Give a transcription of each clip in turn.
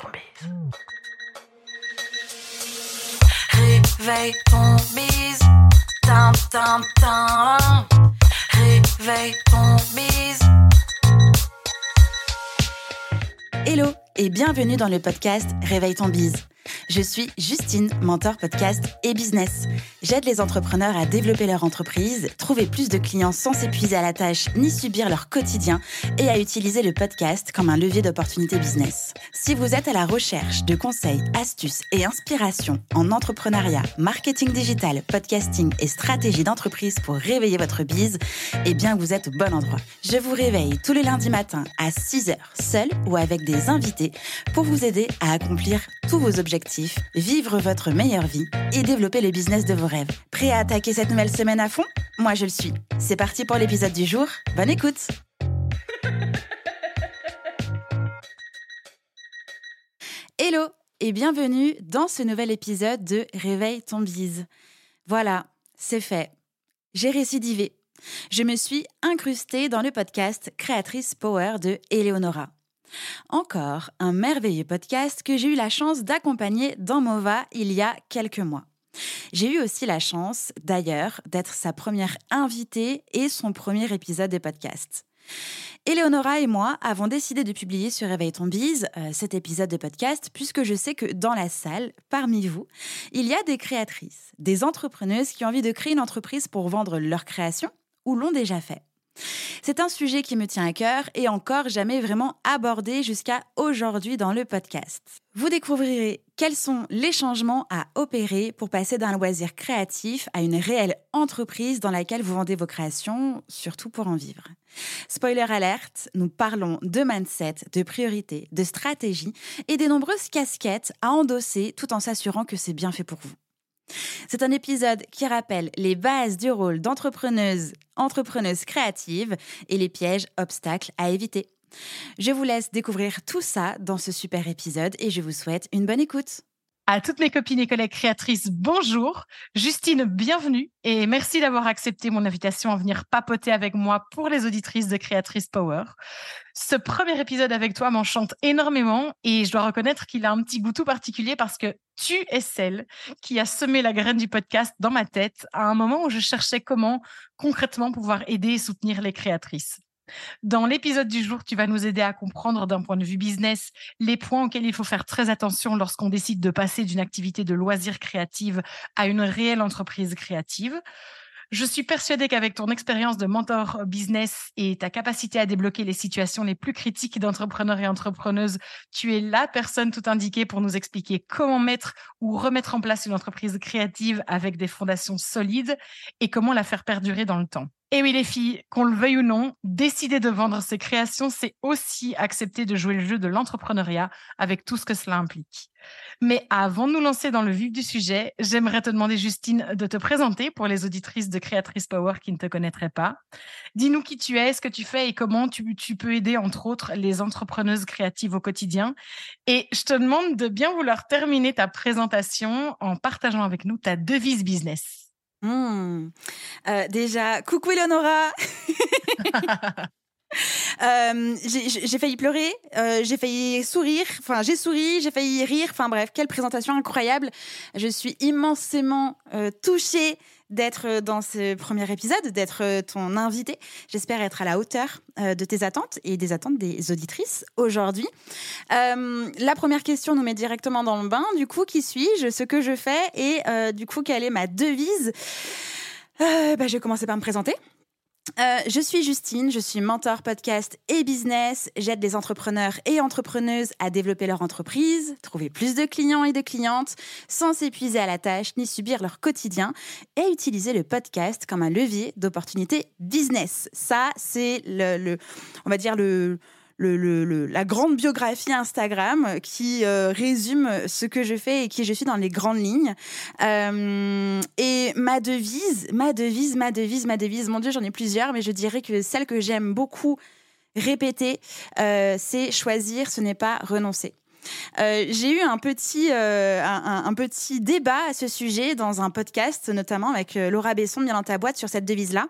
ton bise. Réveille ton bise. Réveille ton bise. Hello et bienvenue dans le podcast Réveille ton bise. Je suis Justine, mentor podcast et business. J'aide les entrepreneurs à développer leur entreprise, trouver plus de clients sans s'épuiser à la tâche ni subir leur quotidien et à utiliser le podcast comme un levier d'opportunité business. Si vous êtes à la recherche de conseils, astuces et inspirations en entrepreneuriat, marketing digital, podcasting et stratégie d'entreprise pour réveiller votre bise, eh bien vous êtes au bon endroit. Je vous réveille tous les lundis matins à 6h, seul ou avec des invités pour vous aider à accomplir tous vos objectifs, vivre votre meilleure vie et développer le business de vos rêves. Prêt à attaquer cette nouvelle semaine à fond? Moi je le suis. C'est parti pour l'épisode du jour. Bonne écoute Hello et bienvenue dans ce nouvel épisode de Réveille ton bise. Voilà, c'est fait. J'ai récidivé. Je me suis incrustée dans le podcast Créatrice Power de Eleonora. Encore un merveilleux podcast que j'ai eu la chance d'accompagner dans Mova il y a quelques mois. J'ai eu aussi la chance, d'ailleurs, d'être sa première invitée et son premier épisode de podcast. Eleonora et moi avons décidé de publier sur Réveil ton euh, cet épisode de podcast puisque je sais que dans la salle, parmi vous, il y a des créatrices, des entrepreneuses qui ont envie de créer une entreprise pour vendre leur création ou l'ont déjà fait. C'est un sujet qui me tient à cœur et encore jamais vraiment abordé jusqu'à aujourd'hui dans le podcast. Vous découvrirez quels sont les changements à opérer pour passer d'un loisir créatif à une réelle entreprise dans laquelle vous vendez vos créations, surtout pour en vivre. Spoiler alerte, nous parlons de mindset, de priorité, de stratégie et des nombreuses casquettes à endosser tout en s'assurant que c'est bien fait pour vous. C'est un épisode qui rappelle les bases du rôle d'entrepreneuse, entrepreneuse créative et les pièges, obstacles à éviter. Je vous laisse découvrir tout ça dans ce super épisode et je vous souhaite une bonne écoute. À toutes mes copines et collègues créatrices, bonjour. Justine, bienvenue et merci d'avoir accepté mon invitation à venir papoter avec moi pour les auditrices de Créatrice Power. Ce premier épisode avec toi m'enchante énormément et je dois reconnaître qu'il a un petit goût tout particulier parce que tu es celle qui a semé la graine du podcast dans ma tête à un moment où je cherchais comment concrètement pouvoir aider et soutenir les créatrices. Dans l'épisode du jour, tu vas nous aider à comprendre d'un point de vue business les points auxquels il faut faire très attention lorsqu'on décide de passer d'une activité de loisir créative à une réelle entreprise créative. Je suis persuadée qu'avec ton expérience de mentor business et ta capacité à débloquer les situations les plus critiques d'entrepreneurs et entrepreneuses, tu es la personne tout indiquée pour nous expliquer comment mettre ou remettre en place une entreprise créative avec des fondations solides et comment la faire perdurer dans le temps. Et oui, les filles, qu'on le veuille ou non, décider de vendre ses créations, c'est aussi accepter de jouer le jeu de l'entrepreneuriat avec tout ce que cela implique. Mais avant de nous lancer dans le vif du sujet, j'aimerais te demander, Justine, de te présenter pour les auditrices de Créatrice Power qui ne te connaîtraient pas. Dis-nous qui tu es, ce que tu fais et comment tu, tu peux aider, entre autres, les entrepreneuses créatives au quotidien. Et je te demande de bien vouloir terminer ta présentation en partageant avec nous ta devise business. Hmm. Euh, déjà, coucou Eleonora euh, J'ai failli pleurer, euh, j'ai failli sourire, enfin j'ai souri, j'ai failli rire, enfin bref, quelle présentation incroyable. Je suis immensément touchée d'être euh, dans ce premier épisode, d'être euh, ton invité. J'espère être à la hauteur euh, de tes attentes et des attentes des auditrices aujourd'hui. la première question nous met directement dans le bain. Du coup, qui suis-je, ce que je fais et du coup, quelle est ma devise? Bah, Je vais commencer par me présenter. Euh, je suis Justine, je suis mentor podcast et business. J'aide les entrepreneurs et entrepreneuses à développer leur entreprise, trouver plus de clients et de clientes sans s'épuiser à la tâche ni subir leur quotidien et utiliser le podcast comme un levier d'opportunité business. Ça, c'est le, on va dire le, la grande biographie Instagram qui euh, résume ce que je fais et qui je suis dans les grandes lignes. Euh, et ma devise, ma devise, ma devise, ma devise, mon Dieu, j'en ai plusieurs, mais je dirais que celle que j'aime beaucoup répéter, euh, c'est choisir, ce n'est pas renoncer. j'ai eu un petit, un, petit débat à ce sujet dans un podcast, notamment avec Laura Besson, bien dans ta boîte, sur cette devise-là.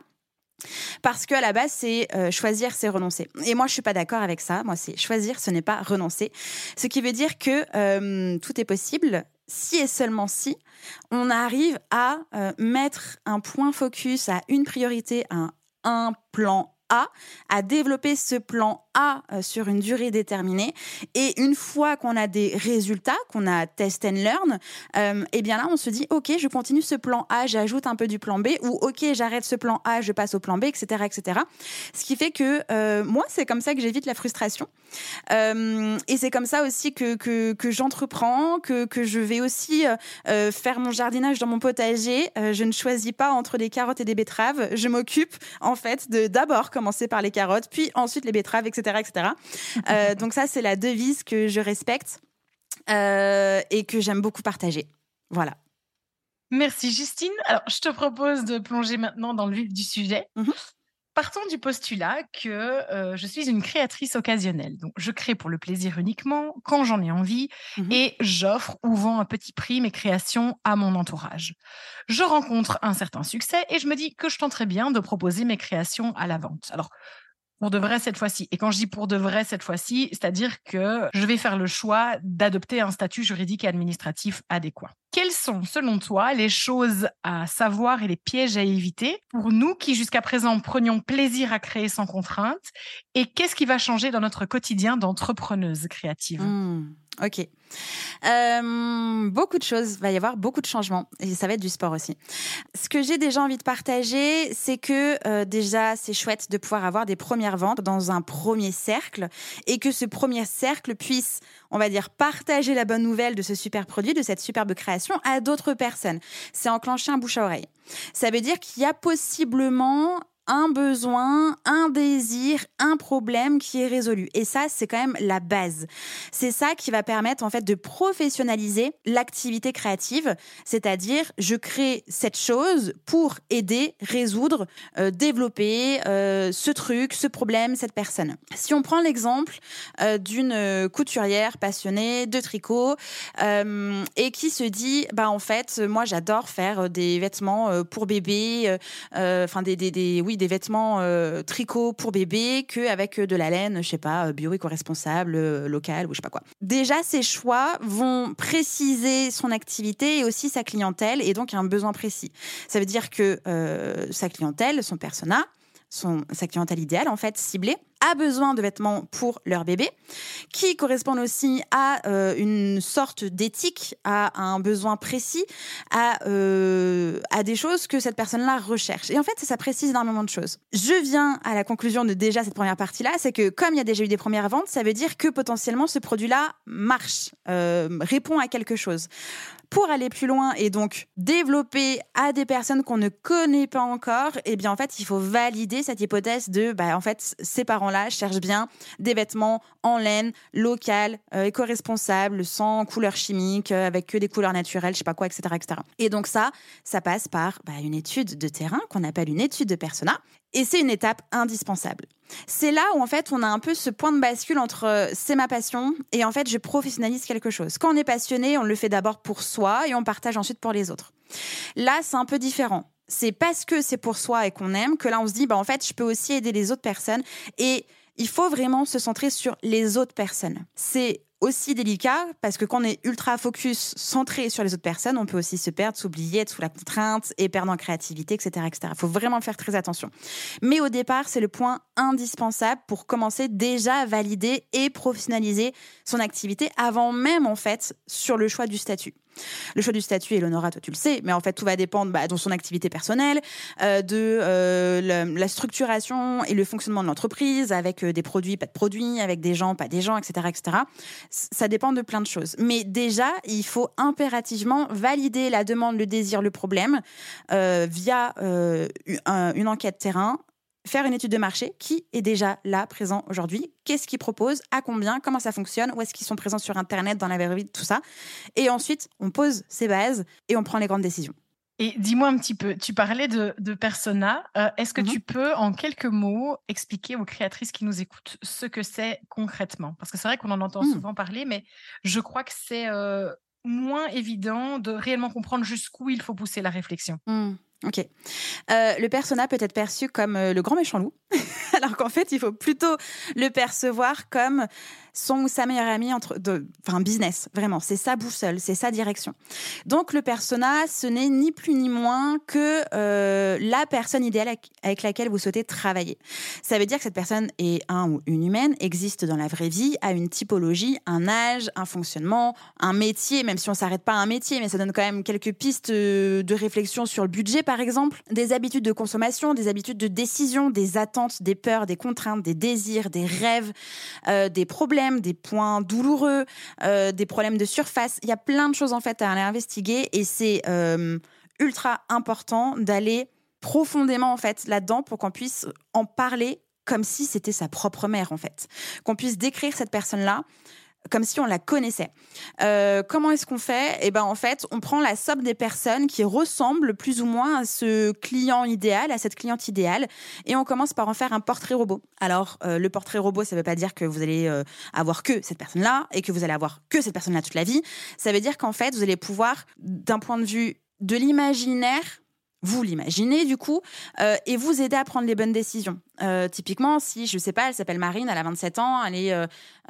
Parce qu'à la base, c'est euh, choisir, c'est renoncer. Et moi, je suis pas d'accord avec ça. Moi, c'est choisir, ce n'est pas renoncer. Ce qui veut dire que euh, tout est possible si et seulement si on arrive à euh, mettre un point focus à une priorité, à un plan A, à développer ce plan A euh, sur une durée déterminée. Et une fois qu'on a des résultats, qu'on a test and learn, euh, eh bien là, on se dit, OK, je continue ce plan A, j'ajoute un peu du plan B, ou OK, j'arrête ce plan A, je passe au plan B, etc. etc. Ce qui fait que euh, moi, c'est comme ça que j'évite la frustration. Euh, et c'est comme ça aussi que, que, que j'entreprends, que, que je vais aussi faire mon jardinage dans mon potager. Je ne choisis pas entre des carottes et des betteraves. Je m'occupe, en fait, de d'abord commencer par les carottes, puis ensuite les betteraves, etc. etc. Euh, donc ça, c'est la devise que je respecte euh, et que j'aime beaucoup partager. Voilà. Merci Justine. Alors, je te propose de plonger maintenant dans le vif du sujet. Mhm. Partons du postulat que euh, je suis une créatrice occasionnelle. Donc, je crée pour le plaisir uniquement, quand j'en ai envie, Mhm. et j'offre ou vends à petit prix mes créations à mon entourage. Je rencontre un certain succès et je me dis que je tenterais bien de proposer mes créations à la vente. Alors, pour de vrai cette fois-ci. Et quand je dis pour de vrai cette fois-ci, c'est-à-dire que je vais faire le choix d'adopter un statut juridique et administratif adéquat. Selon toi, les choses à savoir et les pièges à éviter pour nous qui, jusqu'à présent, prenions plaisir à créer sans contrainte? Et qu'est-ce qui va changer dans notre quotidien d'entrepreneuse créative? Hmm, ok. Euh, beaucoup de choses. Va y avoir beaucoup de changements. Et ça va être du sport aussi. Ce que j'ai déjà envie de partager, c'est que euh, déjà, c'est chouette de pouvoir avoir des premières ventes dans un premier cercle et que ce premier cercle puisse, on va dire, partager la bonne nouvelle de ce super produit, de cette superbe création à d'autres personnes. C'est enclencher un bouche à oreille. Ça veut dire qu'il y a possiblement un besoin, un désir, un problème qui est résolu. Et ça, c'est quand même la base. C'est ça qui va permettre en fait de professionnaliser l'activité créative, c'est-à-dire je crée cette chose pour aider, résoudre, euh, développer euh, ce truc, ce problème, cette personne. Si on prend l'exemple euh, d'une couturière passionnée de tricot et qui se dit, bah en fait, moi j'adore faire des vêtements pour bébé, enfin des, des, des, oui, des vêtements euh, tricot pour bébé que avec euh, de la laine, je sais pas, euh, bio éco-responsable, euh, local ou je sais pas quoi. Déjà, ces choix vont préciser son activité et aussi sa clientèle et donc un besoin précis. Ça veut dire que sa clientèle, son persona, son, sa clientèle idéale, en fait, ciblée, a besoin de vêtements pour leur bébé, qui correspondent aussi à euh, une sorte d'éthique, à un besoin précis, à, euh, à des choses que cette personne-là recherche. Et en fait, ça, ça précise énormément de choses. Je viens à la conclusion de déjà cette première partie-là, c'est que comme il y a déjà eu des premières ventes, ça veut dire que potentiellement ce produit-là marche, euh, répond à quelque chose pour aller plus loin et donc développer à des personnes qu'on ne connaît pas encore, eh bien en fait, il faut valider cette hypothèse de bah en fait, ces parents-là cherchent bien des vêtements en laine, local, euh, éco-responsables, sans couleurs chimiques, euh, avec que des couleurs naturelles, je sais pas quoi, etc., etc. Et donc ça, ça passe par bah, une étude de terrain qu'on appelle une étude de persona, et c'est une étape indispensable. C'est là où en fait on a un peu ce point de bascule entre euh, c'est ma passion et en fait je professionnalise quelque chose. Quand on est passionné, on le fait d'abord pour soi et on partage ensuite pour les autres. Là, c'est un peu différent. C'est parce que c'est pour soi et qu'on aime que là on se dit bah en fait je peux aussi aider les autres personnes et il faut vraiment se centrer sur les autres personnes. C'est aussi délicat parce que quand on est ultra focus, centré sur les autres personnes, on peut aussi se perdre, s'oublier, être sous la contrainte et perdre en créativité, etc., etc. Il faut vraiment faire très attention. Mais au départ, c'est le point indispensable pour commencer déjà à valider et professionnaliser son activité avant même, en fait, sur le choix du statut. Le choix du statut, Eleonora, toi tu le sais, mais en fait tout va dépendre bah, de son activité personnelle, euh, de euh, la, structuration et le fonctionnement de l'entreprise, avec euh, des produits, pas de produits, avec des gens, pas des gens, etc., etc. Ça dépend de plein de choses. Mais déjà, il faut impérativement valider la demande, le désir, le problème via un- une enquête terrain, faire une étude de marché qui est déjà là, présent aujourd'hui. Qu'est-ce qu'ils proposent, à combien, comment ça fonctionne, où est-ce qu'ils sont présents sur Internet, dans la vraie vie, tout ça. Et ensuite, on pose ses bases et on prend les grandes décisions. Et dis-moi un petit peu, tu parlais de, de persona. Euh, Est-ce que Mhm. tu peux, en quelques mots, expliquer aux créatrices qui nous écoutent ce que c'est concrètement? Parce que c'est vrai qu'on en entend Mhm. souvent parler, mais je crois que c'est euh, moins évident de réellement comprendre jusqu'où il faut pousser la réflexion. Hmm. Ok. Euh, le persona peut être perçu comme euh, le grand méchant loup, alors qu'en fait, il faut plutôt le percevoir comme son ou sa meilleure amie entre, enfin, business, vraiment. C'est sa boussole, c'est sa direction. Donc, le persona, ce n'est ni plus ni moins que euh, la personne idéale avec laquelle vous souhaitez travailler. Ça veut dire que cette personne est un ou une humaine, existe dans la vraie vie, a une typologie, un âge, un fonctionnement, un métier, même si on s'arrête pas à un métier, mais ça donne quand même quelques pistes de réflexion sur le budget, par exemple, des habitudes de consommation, des habitudes de décision, des attentes, des peurs, des contraintes, des désirs, des rêves, euh, des problèmes, des points douloureux, euh, des problèmes de surface. Il y a plein de choses en fait à aller investiguer et c'est euh, ultra important d'aller profondément en fait là-dedans pour qu'on puisse en parler comme si c'était sa propre mère en fait, qu'on puisse décrire cette personne-là comme si on la connaissait. Euh, comment est-ce qu'on fait? Eh ben en fait, on prend la somme des personnes qui ressemblent plus ou moins à ce client idéal, à cette cliente idéale, et on commence par en faire un portrait robot. Alors, euh, le portrait robot, ça ne veut pas dire que vous allez euh, avoir que cette personne-là et que vous allez avoir que cette personne-là toute la vie. Ça veut dire qu'en fait, vous allez pouvoir, d'un point de vue de l'imaginaire, vous l'imaginez du coup, et vous aider à prendre les bonnes décisions. typiquement, si je sais pas, elle s'appelle Marine, elle a 27 ans, elle est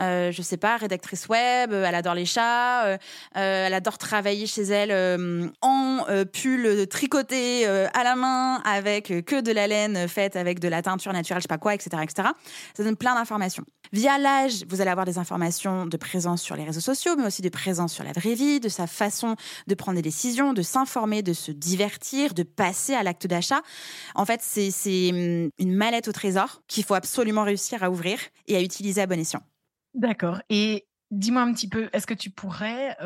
euh, je sais pas, rédactrice web, euh, elle adore les chats, euh, elle adore travailler chez elle en pull tricoté à la main avec que de la laine faite avec de la teinture naturelle, je sais pas quoi, etc., etc. Ça donne plein d'informations. Via l'âge, vous allez avoir des informations de présence sur les réseaux sociaux, mais aussi de présence sur la vraie vie, de sa façon de prendre des décisions, de s'informer, de se divertir, de passer à l'acte d'achat. En fait, c'est hum, une mallette au trésor qu'il faut absolument réussir à ouvrir et à utiliser à bon escient. D'accord et dis-moi un petit peu, est-ce que tu pourrais,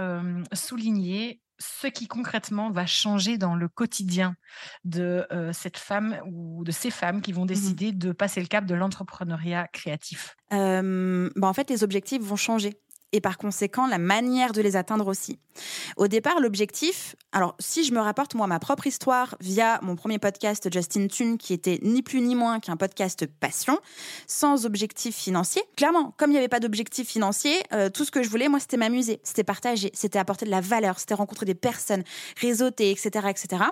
souligner ce qui concrètement va changer dans le quotidien de, cette femme ou de ces femmes qui vont mmh décider de passer le cap de l'entrepreneuriat créatif? bah, en fait, les objectifs vont changer et par conséquent la manière de les atteindre aussi. Au départ, l'objectif, alors si je me rapporte moi ma propre histoire via mon premier podcast Justin Tune, qui était ni plus ni moins qu'un podcast passion, sans objectif financier, clairement, comme il n'y avait pas d'objectif financier, euh, tout ce que je voulais, moi, c'était m'amuser, c'était partager, c'était apporter de la valeur, c'était rencontrer des personnes, réseauter, etc. etc.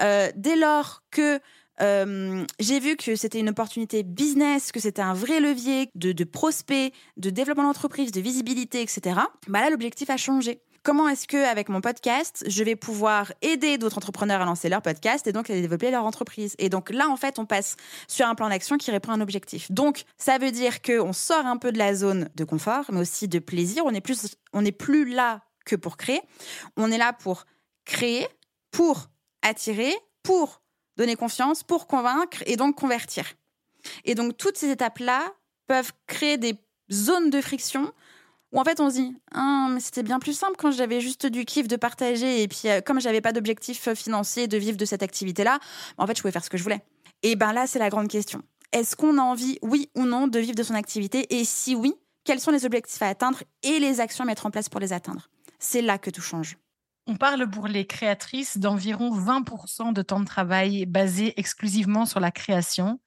Euh, dès lors que euh, j'ai vu que c'était une opportunité business, que c'était un vrai levier de, de prospect, de développement d'entreprise, de visibilité, etc. Bah là, l'objectif a changé. Comment est-ce que avec mon podcast, je vais pouvoir aider d'autres entrepreneurs à lancer leur podcast et donc à développer leur entreprise? Et donc là, en fait, on passe sur un plan d'action qui répond à un objectif. Donc, ça veut dire qu'on sort un peu de la zone de confort, mais aussi de plaisir. On n'est plus, on n'est plus là que pour créer. On est là pour créer, pour attirer, pour donner confiance pour convaincre et donc convertir. Et donc toutes ces étapes-là peuvent créer des zones de friction où en fait on se dit ah, mais c'était bien plus simple quand j'avais juste du kiff de partager et puis euh, comme j'avais pas d'objectif financier de vivre de cette activité-là, en fait je pouvais faire ce que je voulais. Et ben là c'est la grande question. Est-ce qu'on a envie, oui ou non, de vivre de son activité? Et si oui, quels sont les objectifs à atteindre et les actions à mettre en place pour les atteindre? C'est là que tout change. On parle pour les créatrices d'environ 20% de temps de travail basé exclusivement sur la création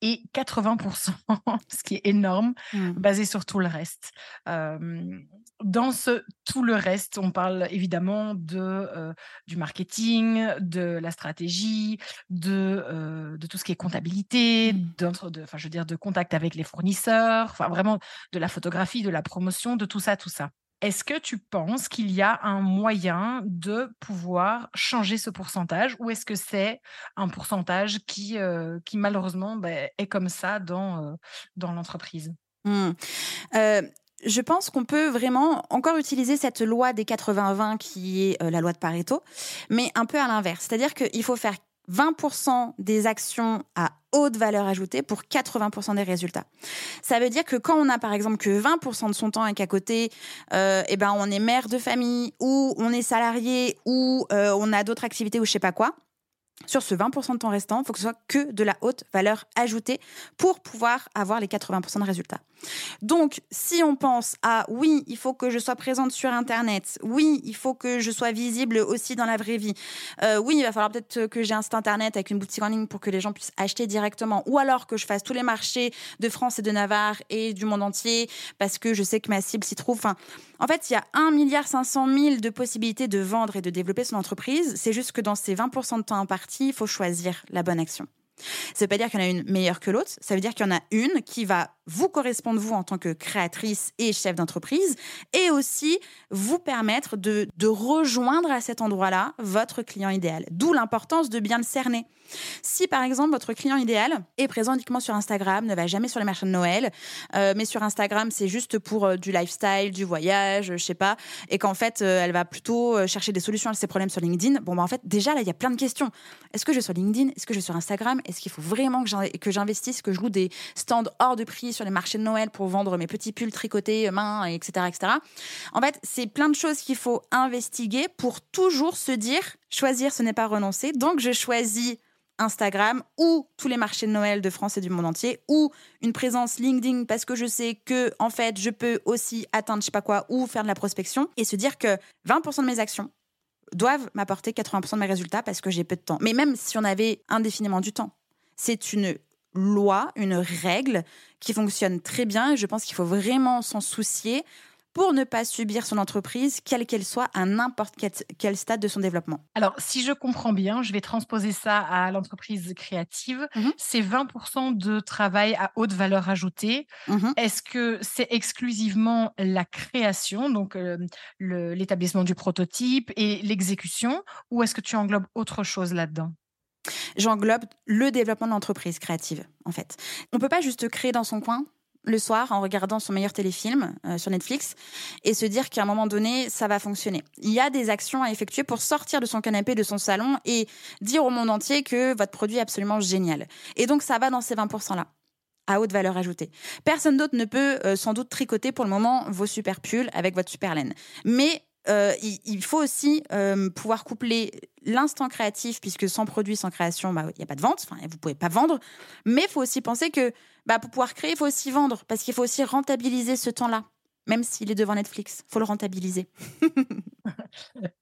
et 80%, ce qui est énorme, mmh. basé sur tout le reste. dans ce tout le reste, on parle évidemment de, du marketing, de la stratégie, de, de tout ce qui est comptabilité, mmh. de, je veux dire, de contact avec les fournisseurs, enfin vraiment de la photographie, de la promotion, de tout ça, tout ça. Est-ce que tu penses qu'il y a un moyen de pouvoir changer ce pourcentage ou est-ce que c'est un pourcentage qui, euh, qui malheureusement ben, est comme ça dans, euh, dans l'entreprise? Mmh. euh, je pense qu'on peut vraiment encore utiliser cette loi des 80-20 qui est la loi de Pareto, mais un peu à l'inverse. C'est-à-dire qu'il faut faire 20% des actions à haute valeur ajoutée pour 80% des résultats. Ça veut dire que quand on a par exemple que 20% de son temps et qu'à côté, euh, eh ben on est mère de famille ou on est salarié ou euh, on a d'autres activités ou je sais pas quoi, sur ce 20% de temps restant, il faut que ce soit que de la haute valeur ajoutée pour pouvoir avoir les 80% de résultats. Donc, si on pense à oui, il faut que je sois présente sur Internet, oui, il faut que je sois visible aussi dans la vraie vie, euh, oui, il va falloir peut-être que j'ai un site Internet avec une boutique en ligne pour que les gens puissent acheter directement, ou alors que je fasse tous les marchés de France et de Navarre et du monde entier parce que je sais que ma cible s'y trouve. Enfin, en fait, il y a 1,5 milliard de possibilités de vendre et de développer son entreprise. C'est juste que dans ces 20% de temps imparti, il faut choisir la bonne action. Ça ne veut pas dire qu'il y en a une meilleure que l'autre, ça veut dire qu'il y en a une qui va vous correspondre, vous, en tant que créatrice et chef d'entreprise, et aussi vous permettre de, rejoindre à cet endroit-là votre client idéal. D'où l'importance de bien le cerner. Si par exemple votre client idéal est présent uniquement sur Instagram, ne va jamais sur les marchés de Noël, euh, mais sur Instagram c'est juste pour euh, du lifestyle, du voyage, je sais pas, et qu'en fait euh, elle va plutôt chercher des solutions à ses problèmes sur LinkedIn. Bon bah en fait déjà là il y a plein de questions. Est-ce que je suis sur LinkedIn? Est-ce que je suis sur Instagram? Est-ce qu'il faut vraiment que j'investisse, que je loue des stands hors de prix sur les marchés de Noël pour vendre mes petits pulls tricotés main, etc., etc. En fait, c'est plein de choses qu'il faut investiguer pour toujours se dire choisir, ce n'est pas renoncer. Donc, je choisis Instagram ou tous les marchés de Noël de France et du monde entier ou une présence LinkedIn parce que je sais que en fait je peux aussi atteindre je sais pas quoi ou faire de la prospection et se dire que 20% de mes actions doivent m'apporter 80% de mes résultats parce que j'ai peu de temps. Mais même si on avait indéfiniment du temps, c'est une loi, une règle qui fonctionne très bien et je pense qu'il faut vraiment s'en soucier pour ne pas subir son entreprise, quelle qu'elle soit, à n'importe quel, stade de son développement. Alors, si je comprends bien, je vais transposer ça à l'entreprise créative. Mhm. C'est 20% de travail à haute valeur ajoutée. Mhm. Est-ce que c'est exclusivement la création, donc euh, l'établissement du prototype et l'exécution, ou est-ce que tu englobes autre chose là-dedans? J'englobe le développement de l'entreprise créative, en fait. On ne peut pas juste créer dans son coin le soir en regardant son meilleur téléfilm euh, sur Netflix et se dire qu'à un moment donné, ça va fonctionner. Il y a des actions à effectuer pour sortir de son canapé, de son salon et dire au monde entier que votre produit est absolument génial. Et donc, ça va dans ces 20%-là à haute valeur ajoutée. Personne d'autre ne peut euh, sans doute tricoter pour le moment vos super pulls avec votre super laine. Mais euh, il, faut aussi pouvoir coupler l'instant créatif, puisque sans produit, sans création, bah, il n'y a pas de vente, vous ne pouvez pas vendre. Mais il faut aussi penser que bah, pour pouvoir créer, il faut aussi vendre, parce qu'il faut aussi rentabiliser ce temps-là, même s'il est devant Netflix. Il faut le rentabiliser.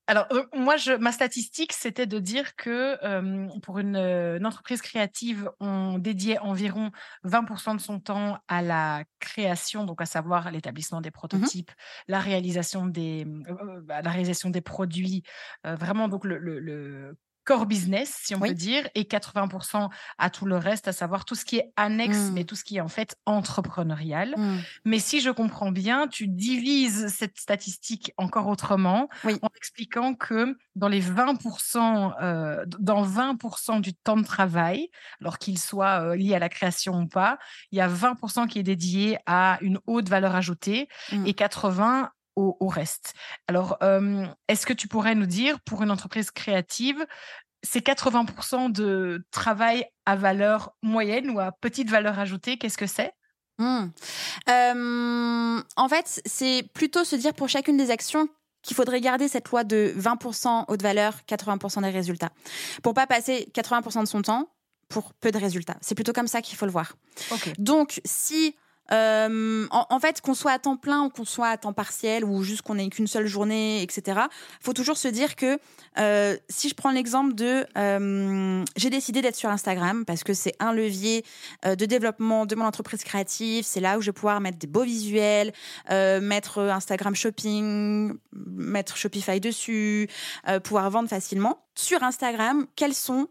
Alors, euh, moi, je, ma statistique, c'était de dire que euh, pour une, une, entreprise créative, on dédiait environ 20% de son temps à la création, donc à savoir l'établissement des mmh prototypes, la, réalisation des, euh, bah, la réalisation des produits, vraiment donc le, le core business, si on peut dire, et 80% à tout le reste, à savoir tout ce qui est annexe, mmh. mais tout ce qui est en fait entrepreneurial. Mmh. Mais si je comprends bien, tu divises cette statistique encore autrement en expliquant que dans les 20%, euh, dans 20% du temps de travail, alors qu'il soit euh, lié à la création ou pas, il y a 20% qui est dédié à une haute valeur ajoutée mmh. et 80 au, reste. Alors, est-ce que tu pourrais nous dire, pour une entreprise créative, c'est 80% de travail à valeur moyenne ou à petite valeur ajoutée, qu'est-ce que c'est? Mmh. En fait, c'est plutôt se dire pour chacune des actions qu'il faudrait garder cette loi de 20% haute valeur, 80% des résultats. Pour pas passer 80% de son temps pour peu de résultats. C'est plutôt comme ça qu'il faut le voir. Donc, si euh, en, fait, qu'on soit à temps plein ou qu'on soit à temps partiel ou juste qu'on ait qu'une seule journée, etc. Faut toujours se dire que euh, si je prends l'exemple de, euh, j'ai décidé d'être sur Instagram parce que c'est un levier de développement de mon entreprise créative. C'est là où je vais pouvoir mettre des beaux visuels, mettre Instagram Shopping, mettre Shopify dessus, pouvoir vendre facilement. Sur Instagram, quelles sont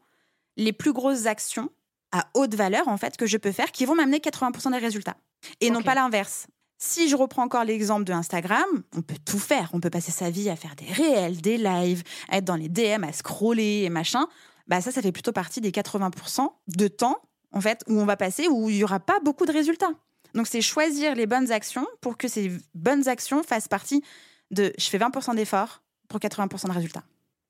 les plus grosses actions à haute valeur en fait que je peux faire qui vont m'amener 80% des résultats et non pas l'inverse. Si je reprends encore l'exemple de Instagram, on peut tout faire. On peut passer sa vie à faire des réels, des lives, à être dans les DM, à scroller et machin. Bah ça, ça fait plutôt partie des 80% de temps, en fait, où on va passer, où il n'y aura pas beaucoup de résultats. Donc, c'est choisir les bonnes actions pour que ces bonnes actions fassent partie de je fais 20% d'efforts pour 80% de résultats.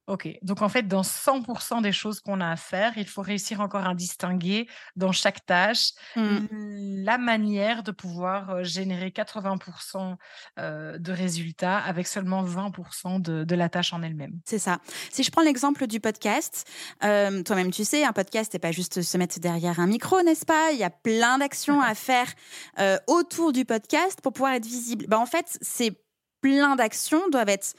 Ok, donc en fait, dans 100% des choses qu'on a à faire, il faut réussir encore à distinguer dans chaque tâche Mm. la manière de pouvoir générer 80% euh, de résultats avec seulement 20% de, de la tâche en elle-même. C'est ça. Si je prends l'exemple du podcast, euh, toi-même tu sais, un podcast, c'est pas juste se mettre derrière un micro, n'est-ce pas? Il y a plein d'actions à faire euh, autour du podcast pour pouvoir être visible. Bah, en fait, ces plein d'actions doivent être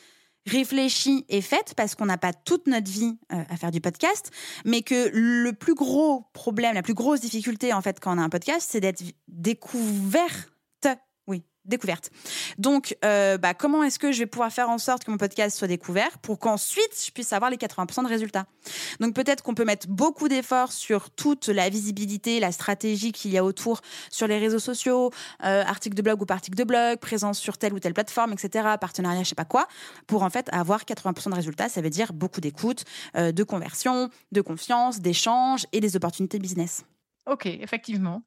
réfléchies et faites parce qu'on n'a pas toute notre vie euh, à faire du podcast, mais que le plus gros problème, la plus grosse difficulté en fait quand on a un podcast, c'est d'être découverte. Découverte. Donc, euh, bah, comment est-ce que je vais pouvoir faire en sorte que mon podcast soit découvert pour qu'ensuite je puisse avoir les 80% de résultats? Donc, peut-être qu'on peut mettre beaucoup d'efforts sur toute la visibilité, la stratégie qu'il y a autour sur les réseaux sociaux, euh, articles de blog ou articles de blog, présence sur telle ou telle plateforme, etc., partenariat, je sais pas quoi, pour en fait avoir 80% de résultats. Ça veut dire beaucoup d'écoute, euh, de conversion, de confiance, d'échange et des opportunités business. Ok, effectivement.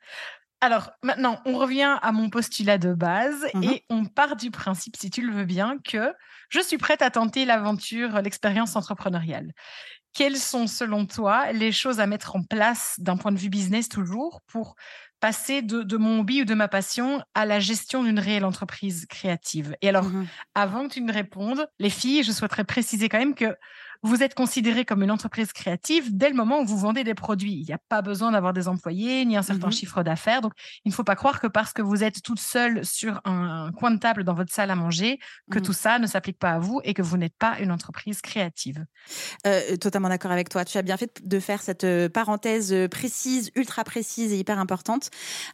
Alors maintenant, on revient à mon postulat de base Mhm. et on part du principe, si tu le veux bien, que je suis prête à tenter l'aventure, l'expérience entrepreneuriale. Quelles sont, selon toi, les choses à mettre en place d'un point de vue business toujours pour passer de, de mon hobby ou de ma passion à la gestion d'une réelle entreprise créative Et alors, Mhm. avant que tu me répondes, les filles, je souhaiterais préciser quand même que vous êtes considérées comme une entreprise créative dès le moment où vous vendez des produits. Il n'y a pas besoin d'avoir des employés ni un certain Mhm. chiffre d'affaires. Donc, il ne faut pas croire que parce que vous êtes toute seule sur un, un coin de table dans votre salle à manger, que Mhm. tout ça ne s'applique pas à vous et que vous n'êtes pas une entreprise créative. Euh, totalement d'accord avec toi. Tu as bien fait de faire cette euh, parenthèse euh, précise, ultra précise et hyper importante.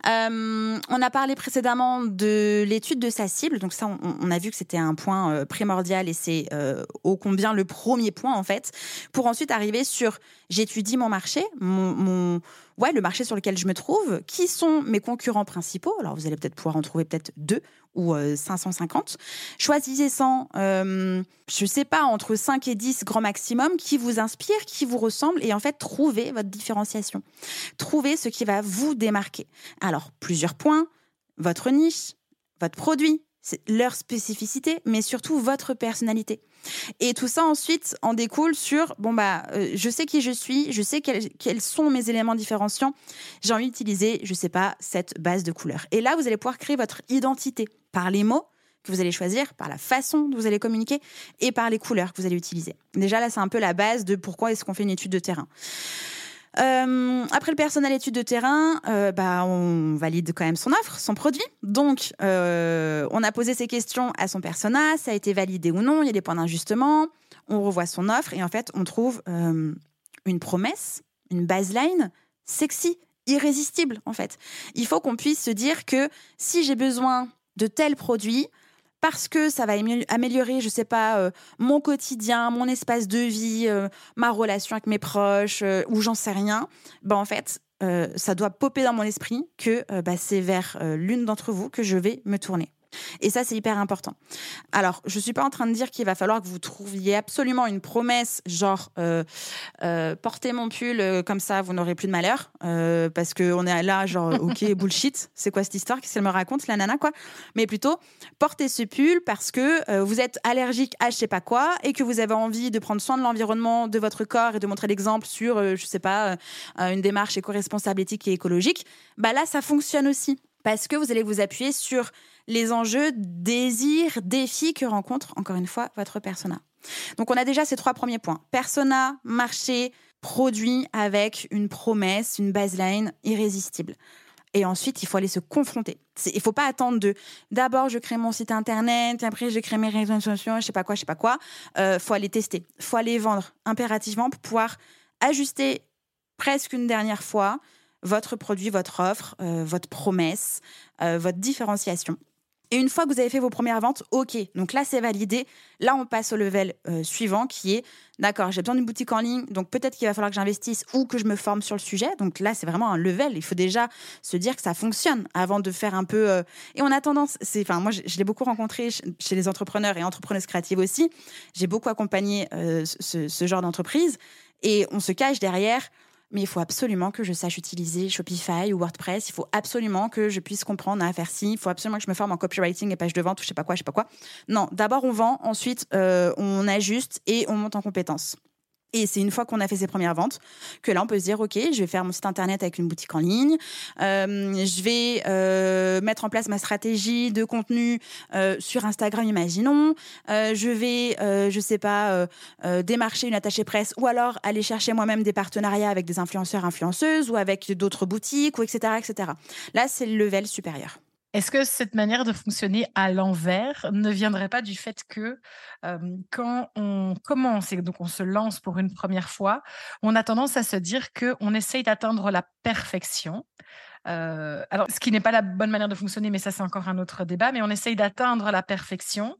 Euh, on a parlé précédemment de l'étude de sa cible. Donc ça, on, a vu que c'était un point euh, primordial et c'est euh, ô combien le premier point en fait. Pour ensuite arriver sur j'étudie mon marché, le marché sur lequel je me trouve. Qui sont mes concurrents principaux Alors vous allez peut-être pouvoir en trouver peut-être deux ou euh, 550. Choisissez 100, euh, je sais pas, entre 5 et 10 grand maximum qui vous inspire, qui vous ressemble et en fait trouvez votre différenciation. Trouvez ce qui va vous démarquer. Alors, plusieurs points, votre niche, votre produit, leur spécificité, mais surtout votre personnalité. Et tout ça ensuite en découle sur bon bah euh, je sais qui je suis, je sais quels, quels sont mes éléments différenciants. J'ai envie d'utiliser, je sais pas, cette base de couleurs. Et là, vous allez pouvoir créer votre identité par les mots que vous allez choisir, par la façon dont vous allez communiquer et par les couleurs que vous allez utiliser. Déjà là, c'est un peu la base de pourquoi est-ce qu'on fait une étude de terrain. Euh, après le personnel étude de terrain, euh, bah, on valide quand même son offre, son produit. Donc, euh, on a posé ces questions à son persona, ça a été validé ou non, il y a des points d'ajustement, on revoit son offre et en fait, on trouve une promesse, une baseline sexy, irrésistible en fait. Il faut qu'on puisse se dire que si j'ai besoin de tel produit, parce que ça va améliorer, je sais pas, euh, mon quotidien, mon espace de vie, euh, ma relation avec mes proches, euh, ou j'en sais rien, bah en fait, ça doit popper dans mon esprit que bah, c'est vers l'une d'entre vous que je vais me tourner. Et ça, c'est hyper important. Alors, je suis pas en train de dire qu'il va falloir que vous trouviez absolument une promesse, genre euh, euh, portez mon pull euh, comme ça, vous n'aurez plus de malheur, euh, parce que on est là, genre ok bullshit, c'est quoi cette histoire, qu'est-ce qu'elle me raconte, la nana quoi? Mais plutôt portez ce pull parce que vous êtes allergique à je sais pas quoi et que vous avez envie de prendre soin de l'environnement, de votre corps et de montrer l'exemple sur, euh, je sais pas, une démarche éco-responsable, éthique et écologique. Bah là, ça fonctionne aussi parce que vous allez vous appuyer sur les enjeux, désirs, défis que rencontre, encore une fois, votre persona. Donc, on a déjà ces trois premiers points. Persona, marché, produit avec une promesse, une baseline irrésistible. Et ensuite, il faut aller se confronter. Il ne faut pas attendre de d'abord je crée mon site internet, après je crée mes réseaux sociaux, je sais pas quoi, je sais pas quoi. Il euh, faut aller tester, il faut aller vendre impérativement pour pouvoir ajuster presque une dernière fois votre produit, votre offre, euh, votre promesse, euh, votre différenciation. Et une fois que vous avez fait vos premières ventes, ok, donc là c'est validé. Là on passe au level euh, suivant qui est, d'accord, j'ai besoin d'une boutique en ligne, donc peut-être qu'il va falloir que j'investisse ou que je me forme sur le sujet. Donc là c'est vraiment un level. Il faut déjà se dire que ça fonctionne avant de faire un peu. euh, Et on a tendance, c'est, enfin moi je, l'ai beaucoup rencontré chez les entrepreneurs et entrepreneuses créatives aussi. J'ai beaucoup accompagné euh, ce genre d'entreprise et on se cache derrière mais il faut absolument que je sache utiliser Shopify ou WordPress. Il faut absolument que je puisse comprendre à faire. Il faut absolument que je me forme en copywriting et page de vente ou je sais pas quoi, je sais pas quoi. Non, d'abord on vend, ensuite euh, on ajuste et on monte en compétences. Et c'est une fois qu'on a fait ses premières ventes que là, on peut se dire, OK, je vais faire mon site internet avec une boutique en ligne, euh, je vais euh, mettre en place ma stratégie de contenu euh, sur Instagram, imaginons, je vais, je sais pas, démarcher une attachée presse ou alors aller chercher moi-même des partenariats avec des influenceurs, influenceuses ou avec d'autres boutiques, ou etc., etc. Là, c'est le level supérieur. Est-ce que cette manière de fonctionner à l'envers ne viendrait pas du fait que euh, quand on commence et donc on se lance pour une première fois, on a tendance à se dire qu'on essaye d'atteindre la perfection? Euh, alors, ce qui n'est pas la bonne manière de fonctionner, mais ça, c'est encore un autre débat, mais on essaye d'atteindre la perfection.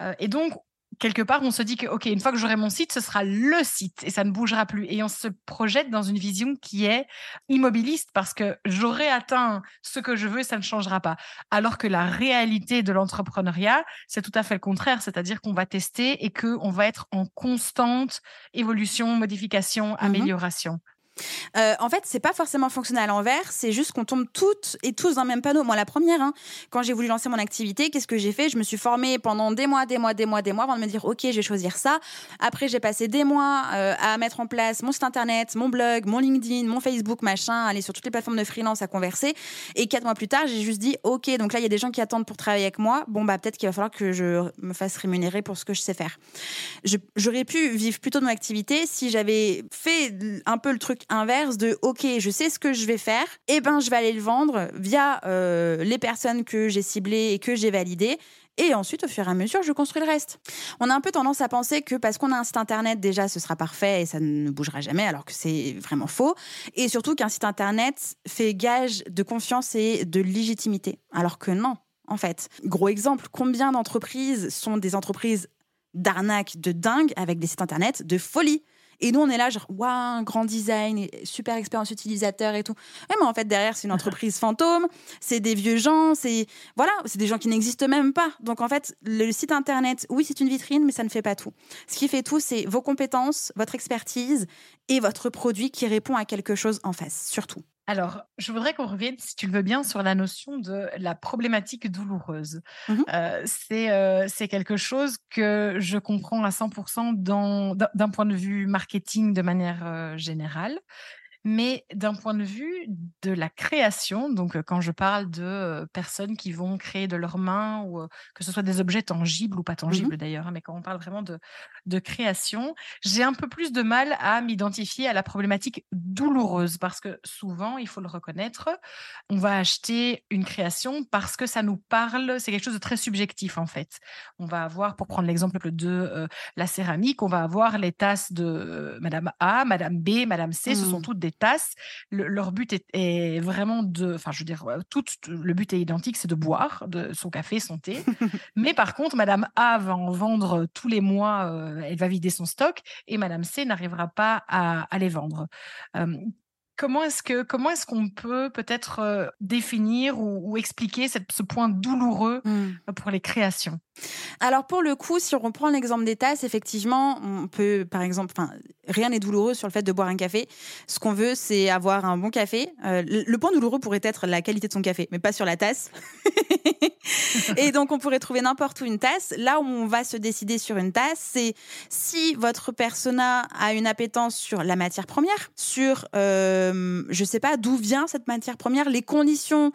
Euh, et donc, quelque part, on se dit que, OK, une fois que j'aurai mon site, ce sera le site et ça ne bougera plus. Et on se projette dans une vision qui est immobiliste parce que j'aurai atteint ce que je veux et ça ne changera pas. Alors que la réalité de l'entrepreneuriat, c'est tout à fait le contraire. C'est-à-dire qu'on va tester et qu'on va être en constante évolution, modification, amélioration. Euh, en fait, c'est pas forcément fonctionner à l'envers, c'est juste qu'on tombe toutes et tous dans le même panneau. Moi, la première, hein, quand j'ai voulu lancer mon activité, qu'est-ce que j'ai fait? Je me suis formée pendant des mois, des mois, des mois, des mois avant de me dire, ok, je vais choisir ça. Après, j'ai passé des mois euh, à mettre en place mon site internet, mon blog, mon LinkedIn, mon Facebook, machin, aller sur toutes les plateformes de freelance à converser. Et quatre mois plus tard, j'ai juste dit, ok, donc là, il y a des gens qui attendent pour travailler avec moi. Bon, bah peut-être qu'il va falloir que je me fasse rémunérer pour ce que je sais faire. J'aurais pu vivre plutôt de mon activité si j'avais fait un peu le truc inverse de ok, je sais ce que je vais faire, et eh ben je vais aller le vendre via euh, les personnes que j'ai ciblées et que j'ai validées. Et ensuite, au fur et à mesure, je construis le reste. On a un peu tendance à penser que parce qu'on a un site internet, déjà, ce sera parfait et ça ne bougera jamais, alors que c'est vraiment faux. Et surtout qu'un site internet fait gage de confiance et de légitimité, alors que non, en fait. Gros exemple, combien d'entreprises sont des entreprises d'arnaque de dingue avec des sites internet de folie? Et nous, on est là, genre, waouh, grand design, super expérience utilisateur et tout. mais en fait, derrière, c'est une entreprise fantôme, c'est des vieux gens, c'est voilà, c'est des gens qui n'existent même pas. Donc, en fait, le site internet, oui, c'est une vitrine, mais ça ne fait pas tout. Ce qui fait tout, c'est vos compétences, votre expertise et votre produit qui répond à quelque chose en face, surtout. Alors, je voudrais qu'on revienne, si tu le veux bien, sur la notion de la problématique douloureuse. Mmh euh, euh, c'est quelque chose que je comprends à 100% d'un point de vue marketing de manière euh, générale. Mais d'un point de vue de la création, donc quand je parle de personnes qui vont créer de leurs mains, ou que ce soit des objets tangibles ou pas Mmh tangibles d'ailleurs, hein, mais quand on parle vraiment de, de création, j'ai un peu plus de mal à m'identifier à la problématique douloureuse parce que souvent, il faut le reconnaître, on va acheter une création parce que ça nous parle, c'est quelque chose de très subjectif en fait. On va avoir, pour prendre l'exemple de la céramique, on va avoir les tasses de Madame A, Madame B, Madame C, ce sont Mmh. toutes des tasses. Le- leur but est, est vraiment de, enfin, je veux dire, euh, tout, le but est identique, c'est de boire de son café, son thé. Mais par contre, Madame A va en vendre tous les mois, euh, elle va vider son stock, et Madame C n'arrivera pas à, à les vendre. Euh, Comment est-ce que comment est-ce qu'on peut peut-être euh, définir ou, ou expliquer cette- ce point douloureux Mmh. euh, pour les créations? Alors pour le coup, si on reprend l'exemple des tasses, effectivement, on peut, par exemple, rien n'est douloureux sur le fait de boire un café. Ce qu'on veut, c'est avoir un bon café. Euh, le le point douloureux pourrait être la qualité de son café, mais pas sur la tasse. Et donc on pourrait trouver n'importe où une tasse. Là où on va se décider sur une tasse, c'est si votre persona a une appétence sur la matière première, sur, euh, je sais pas, d'où vient cette matière première, les conditions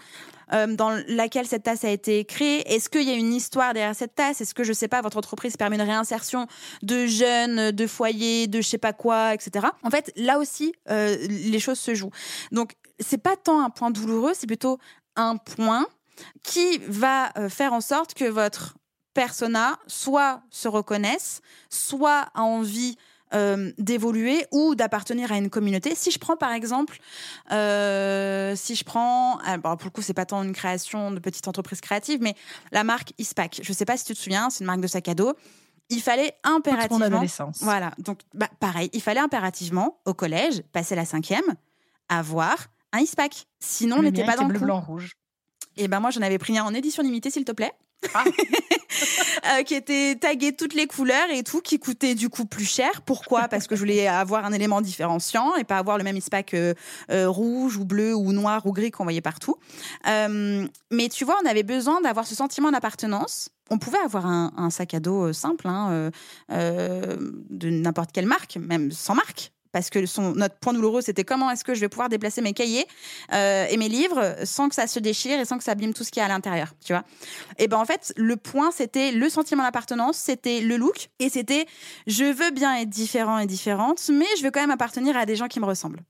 euh, dans laquelle cette tasse a été créée Est-ce qu'il y a une histoire derrière cette tasse? Est-ce que, je sais pas, votre entreprise permet une réinsertion de jeunes, de foyers, de je sais pas quoi, etc. En fait, là aussi, euh, les choses se jouent. Donc, c'est pas tant un point douloureux, c'est plutôt un point qui va euh, faire en sorte que votre persona soit se reconnaisse, soit a envie euh, d'évoluer ou d'appartenir à une communauté. Si je prends par exemple, euh, si je prends, alors pour le coup c'est pas tant une création de petite entreprise créative, mais la marque Ispac. Je sais pas si tu te souviens, c'est une marque de sac à dos. Il fallait Toute mon impérativement, adolescence. voilà, donc bah, pareil, il fallait impérativement au collège, passer la cinquième, avoir un Ispac. Sinon on n'était pas dans le bleu, blanc, rouge. Et ben moi j'en avais pris un en édition limitée s'il te plaît. Ah. euh, qui était tagué toutes les couleurs et tout, qui coûtait du coup plus cher. Pourquoi? Parce que je voulais avoir un élément différenciant et pas avoir le même ISPAC euh, rouge ou bleu ou noir ou gris qu'on voyait partout. Euh, mais tu vois, on avait besoin d'avoir ce sentiment d'appartenance. On pouvait avoir un, sac à dos euh, simple, hein, de n'importe quelle marque, même sans marque. Parce que notre point douloureux, c'était comment est-ce que je vais pouvoir déplacer mes cahiers euh, et mes livres sans que ça se déchire et sans que ça abîme tout ce qu'il y a à l'intérieur, tu vois. Et ben en fait, le point, c'était le sentiment d'appartenance, c'était le look, et c'était je veux bien être différent et différente, mais je veux quand même appartenir à des gens qui me ressemblent.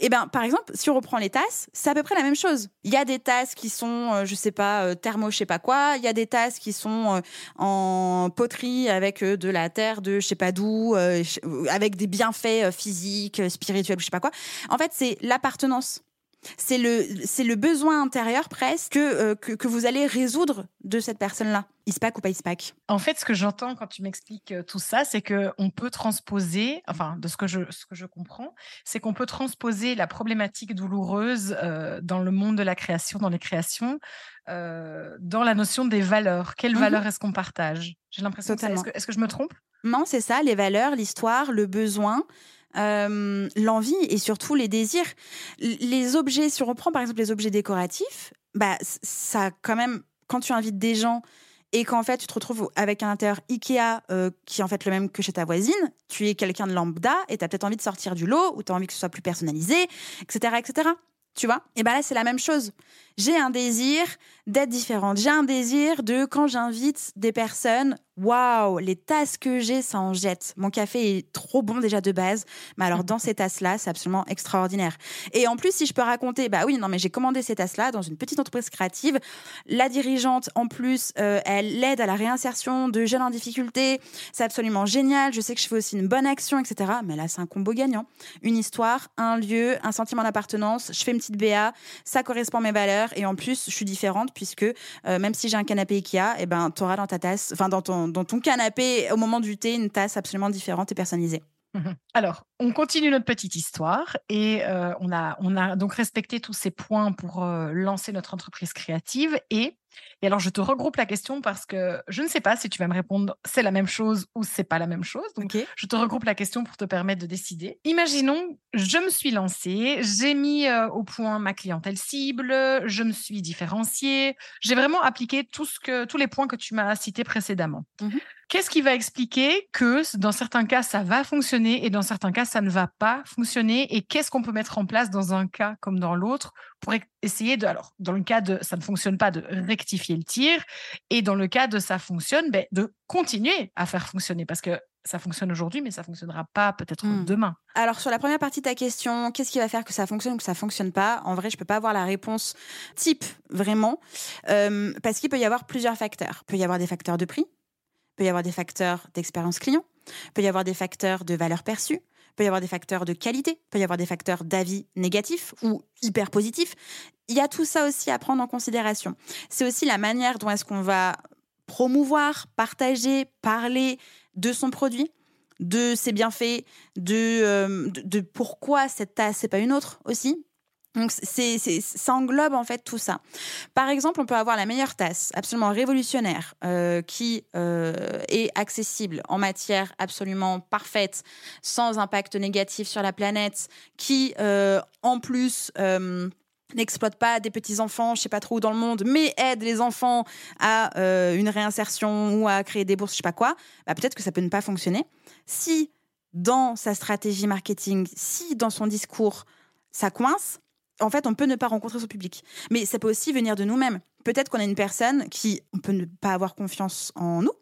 Et ben par exemple, si on reprend les tasses, c'est à peu près la même chose. Il y a des tasses qui sont, euh, je sais pas, euh, thermo, je sais pas quoi. Il y a des tasses qui sont euh, en poterie avec euh, de la terre de je sais pas d'où, avec des bienfaits physiques, spirituels, je sais pas quoi. En fait, c'est l'appartenance. C'est le, c'est le besoin intérieur presque que, euh, que, que vous allez résoudre de cette personne-là. ISPAC ou pas ISPAC? En fait, ce que j'entends quand tu m'expliques euh, tout ça, c'est que on peut transposer, enfin, de ce que je, ce que je comprends, c'est qu'on peut transposer la problématique douloureuse euh, dans le monde de la création, dans les créations, euh, dans la notion des valeurs. Quelles Mhm. valeurs est-ce qu'on partage? J'ai l'impression que. Est-ce que, est-ce que je me trompe? Non, c'est ça, les valeurs, l'histoire, le besoin, euh, l'envie et surtout les désirs. Les objets, si on reprend par exemple les objets décoratifs, bah, ça quand même, quand tu invites des gens et qu'en fait tu te retrouves avec un intérieur Ikea euh, qui est en fait le même que chez ta voisine, tu es quelqu'un de lambda et tu as peut-être envie de sortir du lot ou tu as envie que ce soit plus personnalisé, etc. etc. Tu vois? Et ben là, c'est la même chose. J'ai un désir d'être différente. J'ai un désir de, quand j'invite des personnes, waouh, les tasses que j'ai, ça en jette. Mon café est trop bon déjà de base. Mais alors, dans ces tasses-là, c'est absolument extraordinaire. Et en plus, si je peux raconter, bah oui, non, mais j'ai commandé ces tasses-là dans une petite entreprise créative. La dirigeante, en plus, euh, elle l'aide à la réinsertion de jeunes en difficulté. C'est absolument génial. Je sais que je fais aussi une bonne action, etc. Mais là, c'est un combo gagnant. Une histoire, un lieu, un sentiment d'appartenance. Je fais une petite BA. Ça correspond à mes valeurs. Et en plus, je suis différente puisque euh, même si j'ai un canapé Ikea, eh ben, tu auras dans ta tasse, enfin, dans ton, dans ton canapé, au moment du thé, une tasse absolument différente et personnalisée. Mhm. Alors, on continue notre petite histoire et euh, on, a, on a donc respecté tous ces points pour euh, lancer notre entreprise créative. Et, et alors, je te regroupe la question parce que je ne sais pas si tu vas me répondre c'est la même chose ou c'est pas la même chose. Donc, je te regroupe la question pour te permettre de décider. Imaginons, je me suis lancée, j'ai mis euh, au point ma clientèle cible, je me suis différenciée, j'ai vraiment appliqué tout ce que, tous les points que tu m'as cités précédemment. Mhm. Qu'est-ce qui va expliquer que dans certains cas, ça va fonctionner et dans certains cas, ça ne va pas fonctionner? Et qu'est-ce qu'on peut mettre en place dans un cas comme dans l'autre pour e- essayer de, alors, dans le cas de ça ne fonctionne pas, de rectifier le tir et dans le cas de ça fonctionne, ben, de continuer à faire fonctionner parce que ça fonctionne aujourd'hui, mais ça fonctionnera pas peut-être Mm. demain. Alors sur la première partie de ta question, qu'est-ce qui va faire que ça fonctionne ou que ça fonctionne pas? En vrai, je peux pas avoir la réponse type vraiment, euh, parce qu'il peut y avoir plusieurs facteurs. Il peut y avoir des facteurs de prix, peut y avoir des facteurs d'expérience client, peut y avoir des facteurs de valeur perçue, peut y avoir des facteurs de qualité, peut y avoir des facteurs d'avis négatifs ou hyper positifs. Il y a tout ça aussi à prendre en considération. C'est aussi la manière dont est-ce qu'on va promouvoir, partager, parler de son produit, de ses bienfaits, de, euh, pourquoi cette tasse c'est pas une autre aussi. Donc c'est, ça englobe en fait tout ça. Par exemple, on peut avoir la meilleure tasse, absolument révolutionnaire, euh, qui euh, est accessible en matière absolument parfaite, sans impact négatif sur la planète, qui euh, en plus n'exploite pas des petits enfants, je sais pas trop où dans le monde, mais aide les enfants à une réinsertion ou à créer des bourses, je sais pas quoi. Bah, peut-être que ça peut ne pas fonctionner. Si dans sa stratégie marketing, si dans son discours, ça coince, en fait, on peut ne pas rencontrer son public. Mais ça peut aussi venir de nous-mêmes. Peut-être qu'on a une personne qui, on peut ne pas avoir confiance en nous,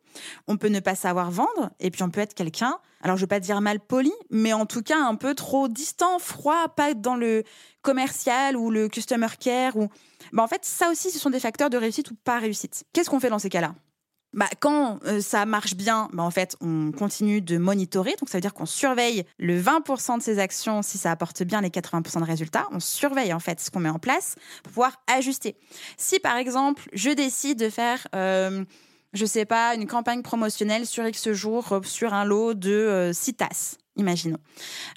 on peut ne pas savoir vendre, et puis on peut être quelqu'un, alors je veux pas dire mal poli, mais en tout cas un peu trop distant, froid, pas dans le commercial ou le customer care. Ou... Bah, en fait, ça aussi, ce sont des facteurs de réussite ou pas réussite. Qu'est-ce qu'on fait dans ces cas-là? Bah, quand euh, ça marche bien, bah, en fait, on continue de monitorer. Donc, ça veut dire qu'on surveille le 20% de ces actions si ça apporte bien les 80% de résultats. On surveille, en fait, ce qu'on met en place pour pouvoir ajuster. Si, par exemple, je décide de faire, euh, je sais pas, une campagne promotionnelle sur X jours euh, sur un lot de 6 tasses. Imaginons.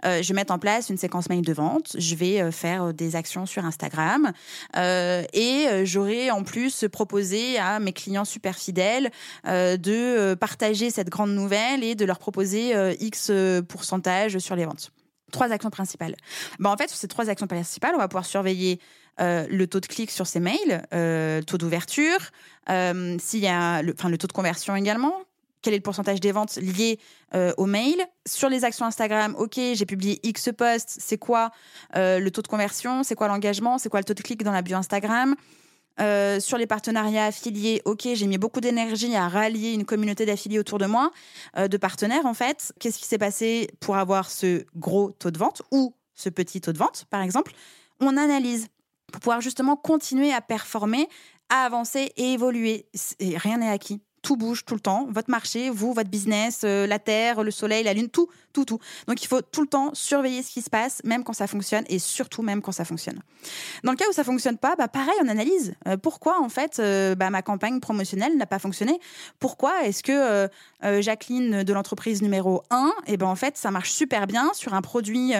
Euh, je vais mettre en place une séquence mail de vente, je vais euh, faire euh, des actions sur Instagram et j'aurai en plus proposé à mes clients super fidèles de partager cette grande nouvelle et de leur proposer X pourcentage sur les ventes. Trois actions principales. Ben, en fait, sur ces trois actions principales, on va pouvoir surveiller le taux de clic sur ces mails, euh, taux d'ouverture, s'il y a le, le taux de conversion également, quel est le pourcentage des ventes liées euh, au mail. Sur les actions Instagram, ok, j'ai publié X posts, c'est quoi euh, le taux de conversion, c'est quoi l'engagement, c'est quoi le taux de clic dans la bio Instagram. Euh, sur les partenariats affiliés, ok, j'ai mis beaucoup d'énergie à rallier une communauté d'affiliés autour de moi, euh, de partenaires en fait. Qu'est-ce qui s'est passé pour avoir ce gros taux de vente ou ce petit taux de vente, par exemple? On analyse pour pouvoir justement continuer à performer, à avancer et évoluer. Rien n'est acquis. Tout bouge tout le temps. Votre marché, vous, votre business, euh, la Terre, le Soleil, la Lune, tout, tout, tout. Donc il faut tout le temps surveiller ce qui se passe, même quand ça fonctionne et surtout même quand ça fonctionne. Dans le cas où ça fonctionne pas, bah pareil, on analyse. Euh, pourquoi en fait euh, bah, ma campagne promotionnelle n'a pas fonctionné? Pourquoi est-ce que Jacqueline de l'entreprise numéro 1, et ben en fait ça marche super bien sur un produit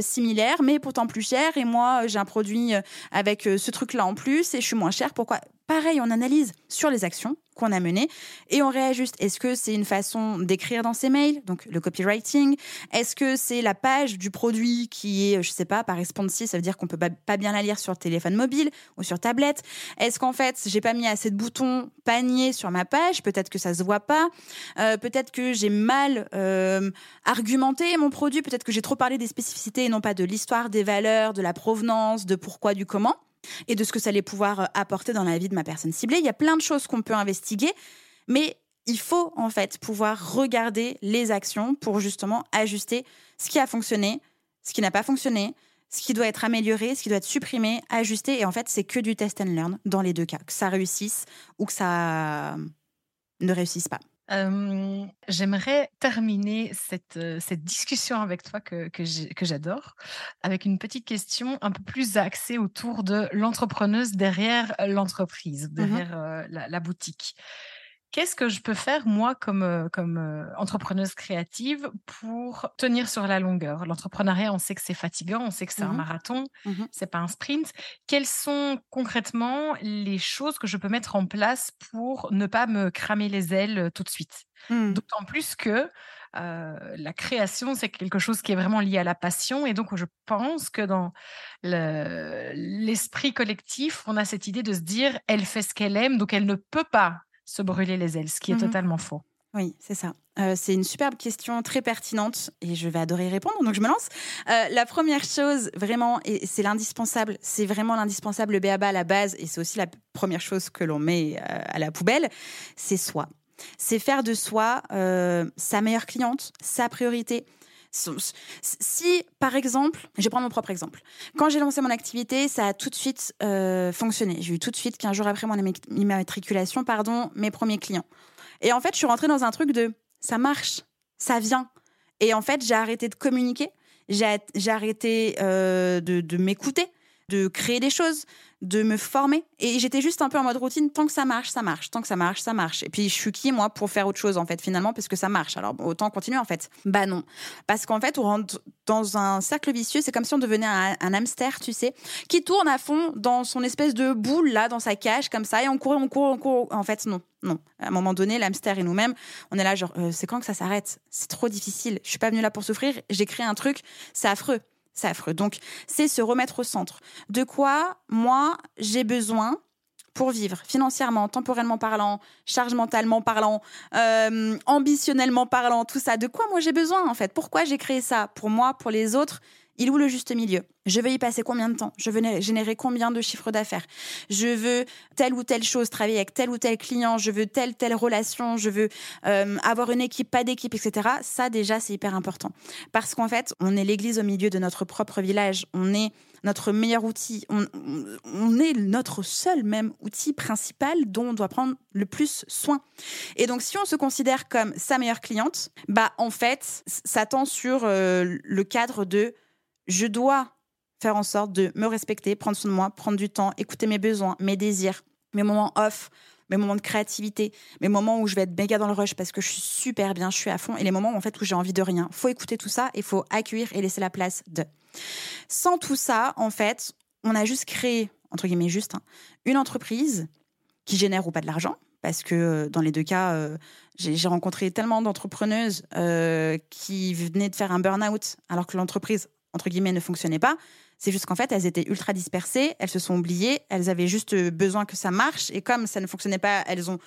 similaire, mais pourtant plus cher, et moi j'ai un produit avec ce truc-là en plus et je suis moins cher. Pourquoi? Pareil, on analyse sur les actions qu'on a menées et on réajuste. Est-ce que c'est une façon d'écrire dans ses mails, donc le copywriting? Est-ce que c'est la page du produit qui est, je sais pas, pas responsive, ça veut dire qu'on peut pas- pas bien la lire sur téléphone mobile ou sur tablette? Est-ce qu'en fait, j'ai pas mis assez de boutons panier sur ma page? Peut-être que ça se voit pas. Euh, peut-être que j'ai mal euh, argumenté mon produit. Peut-être que j'ai trop parlé des spécificités et non pas de l'histoire, des valeurs, de la provenance, de pourquoi, du comment et de ce que ça allait pouvoir euh, apporter dans la vie de ma personne ciblée. Il y a plein de choses qu'on peut investiguer, mais il faut en fait pouvoir regarder les actions pour justement ajuster ce qui a fonctionné, ce qui n'a pas fonctionné, ce qui doit être amélioré, ce qui doit être supprimé, ajusté. Et en fait, c'est que du test and learn dans les deux cas, que ça réussisse ou que ça ne réussisse pas. Euh, J'aimerais terminer cette, cette discussion avec toi que, que j'adore avec une petite question un peu plus axée autour de l'entrepreneuse derrière l'entreprise, derrière euh, la, la boutique. Qu'est-ce que je peux faire, moi, comme, euh, comme euh, entrepreneuse créative, pour tenir sur la longueur? L'entrepreneuriat, on sait que c'est fatigant, on sait que c'est un Mhm. marathon, Mhm. c'est pas un sprint. Quelles sont concrètement les choses que je peux mettre en place pour ne pas me cramer les ailes tout de suite? Hmm. D'autant plus que euh, la création, c'est quelque chose qui est vraiment lié à la passion. Et donc, je pense que dans le- l'esprit collectif, on a cette idée de se dire, elle fait ce qu'elle aime, donc elle ne peut pas se brûler les ailes, ce qui est Mhm. totalement faux. Oui, c'est ça. Euh, c'est une superbe question, très pertinente, et je vais adorer y répondre, donc je me lance. Euh, la première chose, vraiment, et c'est l'indispensable, c'est vraiment l'indispensable, le BABA à la base, et c'est aussi la première chose que l'on met euh, à la poubelle, c'est soi. C'est faire de soi sa meilleure cliente, sa priorité. Si, par exemple, je prendre mon propre exemple. Quand j'ai lancé mon activité, ça a tout de suite euh, fonctionné. J'ai eu tout de suite, 15 jours après mon immatriculation, pardon, mes premiers clients. Et en fait, je suis rentrée dans un truc de ça marche, ça vient. Et en fait, j'ai arrêté de communiquer, j'ai arrêté euh, de m'écouter, de créer des choses, de me former. Et j'étais juste un peu en mode routine, tant que ça marche, ça marche, tant que ça marche, ça marche. Et puis, je suis qui, moi, pour faire autre chose, en fait, finalement, parce que ça marche. Alors, autant continuer, en fait. Bah non. Parce qu'en fait, on rentre dans un cercle vicieux, c'est comme si on devenait un, un hamster, tu sais, qui tourne à fond dans son espèce de boule, là, dans sa cage, comme ça, et on court, on court, on court. En fait, non, non. À un moment donné, l'hamster et nous-mêmes, on est là, genre, euh, c'est quand que ça s'arrête? C'est trop difficile. Je suis pas venue là pour souffrir. J'ai créé un truc, c'est affreux. C'est affreux. Donc, c'est se remettre au centre. De quoi, moi, j'ai besoin pour vivre financièrement, temporellement parlant, charge mentalement parlant, euh, ambitionnellement parlant, tout ça. De quoi moi j'ai besoin en fait? Pourquoi j'ai créé ça? Pour moi, pour les autres il où le juste milieu? Je veux y passer combien de temps? Je veux générer combien de chiffres d'affaires? Je veux telle ou telle chose, travailler avec tel ou tel client, je veux telle telle relation, je veux euh, avoir une équipe, pas d'équipe, etc. Ça déjà c'est hyper important. Parce qu'en fait on est l'église au milieu de notre propre village, on est notre meilleur outil, on est notre seul même outil principal dont on doit prendre le plus soin. Et donc si on se considère comme sa meilleure cliente, bah en fait ça tend sur euh, le cadre de je dois faire en sorte de me respecter, prendre soin de moi, prendre du temps, écouter mes besoins, mes désirs, mes moments off, mes moments de créativité, mes moments où je vais être méga dans le rush parce que je suis super bien, je suis à fond, et les moments en fait où j'ai envie de rien. Faut écouter tout ça et faut accueillir et laisser la place de. Sans tout ça, en fait, on a juste créé, entre guillemets juste, hein, une entreprise qui génère ou pas de l'argent, parce que euh, dans les deux cas, euh, j'ai rencontré tellement d'entrepreneuses euh, qui venaient de faire un burn-out alors que l'entreprise, entre guillemets, ne fonctionnait pas. C'est juste qu'en fait, elles étaient ultra dispersées, elles se sont oubliées, elles avaient juste besoin que ça marche. Et comme ça ne fonctionnait pas, elles ont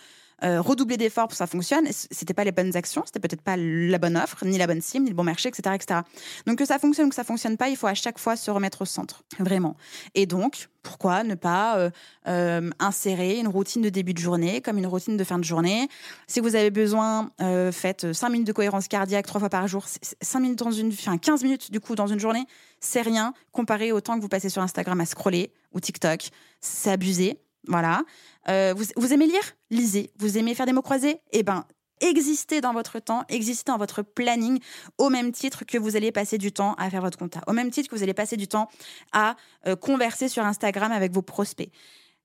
euh, redoubler d'efforts pour que ça fonctionne. C'était pas les bonnes actions, c'était peut-être pas la bonne offre, ni la bonne cible, ni le bon marché, etc., etc. Donc que ça fonctionne ou que ça fonctionne pas, il faut à chaque fois se remettre au centre, vraiment. Et donc, pourquoi ne pas euh, euh, insérer une routine de début de journée comme une routine de fin de journée? Si vous avez besoin, faites 5 minutes de cohérence cardiaque trois fois par jour, 5 minutes dans une, enfin 15 minutes du coup dans une journée, c'est rien comparé au temps que vous passez sur Instagram à scroller ou TikTok. C'est abusé. Voilà. Euh, vous, aimez lire? Lisez. Vous aimez faire des mots croisés? Eh ben, existez dans votre temps, existez dans votre planning, au même titre que vous allez passer du temps à faire votre compta, au même titre que vous allez passer du temps à euh, converser sur Instagram avec vos prospects.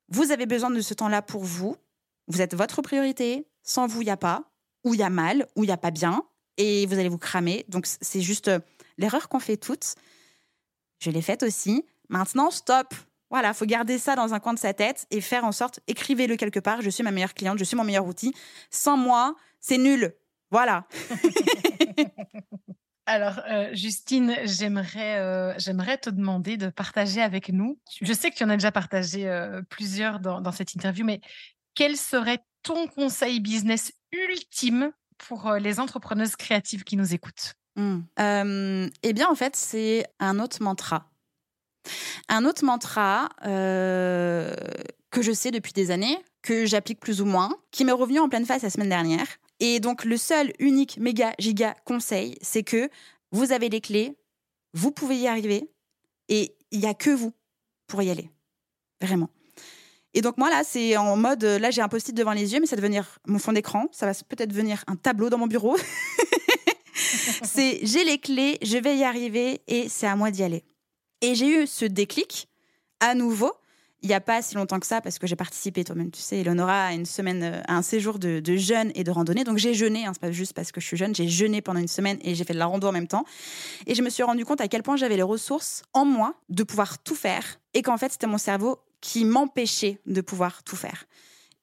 Vous avez besoin de ce temps-là pour vous. Vous êtes votre priorité. Sans vous, il n'y a pas, ou il y a mal, ou il n'y a pas bien, et vous allez vous cramer. Donc, c'est juste euh, l'erreur qu'on fait toutes. Je l'ai faite aussi. Maintenant, stop. Voilà, faut garder ça dans un coin de sa tête et faire en sorte, écrivez-le quelque part, je suis ma meilleure cliente, je suis mon meilleur outil. Sans moi, c'est nul. Voilà. Alors, euh, Justine, j'aimerais, euh, j'aimerais te demander de partager avec nous. Je sais que tu en as déjà partagé euh, plusieurs dans, cette interview, mais quel serait ton conseil business ultime pour les entrepreneuses créatives qui nous écoutent? Mmh. Eh bien, en fait, c'est un autre mantra un autre mantra euh, que je sais depuis des années, que j'applique plus ou moins, qui m'est revenu en pleine face la semaine dernière. Et donc le seul, unique, méga, giga conseil, c'est que vous avez les clés, vous pouvez y arriver, et il n'y a que vous pour y aller. Vraiment. Et donc moi là, c'est en mode, là j'ai un post-it devant les yeux, mais ça va devenir mon fond d'écran, ça va peut-être devenir un tableau dans mon bureau. c'est j'ai les clés, je vais y arriver et c'est à moi d'y aller. Et j'ai eu ce déclic à nouveau. Il n'y a pas si longtemps que ça, parce que j'ai participé toi-même, tu sais, Eleonora, à une semaine, euh, à un séjour de, jeûne et de randonnée. Donc j'ai jeûné, hein, c'est pas juste parce que je suis jeune, j'ai jeûné pendant une semaine et j'ai fait de la rando en même temps. Et je me suis rendu compte à quel point j'avais les ressources en moi de pouvoir tout faire et qu'en fait c'était mon cerveau qui m'empêchait de pouvoir tout faire.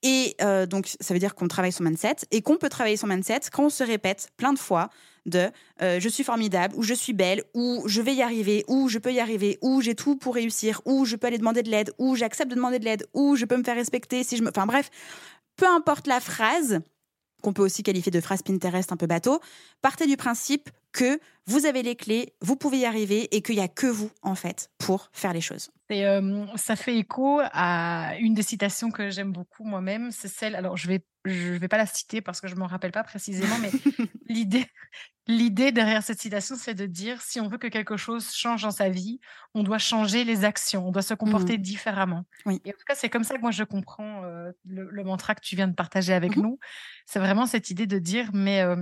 Et euh, donc, ça veut dire qu'on travaille son mindset et qu'on peut travailler son mindset quand on se répète plein de fois de euh, je suis formidable, ou je suis belle, ou je vais y arriver, ou je peux y arriver, ou j'ai tout pour réussir, ou je peux aller demander de l'aide, ou j'accepte de demander de l'aide, ou je peux me faire respecter si je me. Enfin bref, peu importe la phrase, qu'on peut aussi qualifier de phrase Pinterest un peu bateau, partez du principe que vous avez les clés, vous pouvez y arriver et qu'il n'y a que vous, en fait, pour faire les choses. Et euh, ça fait écho à une des citations que j'aime beaucoup moi-même, c'est celle, alors je vais, je vais pas la citer parce que je ne me rappelle pas précisément, mais l'idée, l'idée derrière cette citation, c'est de dire si on veut que quelque chose change dans sa vie, on doit changer les actions, on doit se comporter mmh différemment. Oui. Et en tout cas, c'est comme ça que moi je comprends euh, le, mantra que tu viens de partager avec mmh nous. C'est vraiment cette idée de dire, mais euh,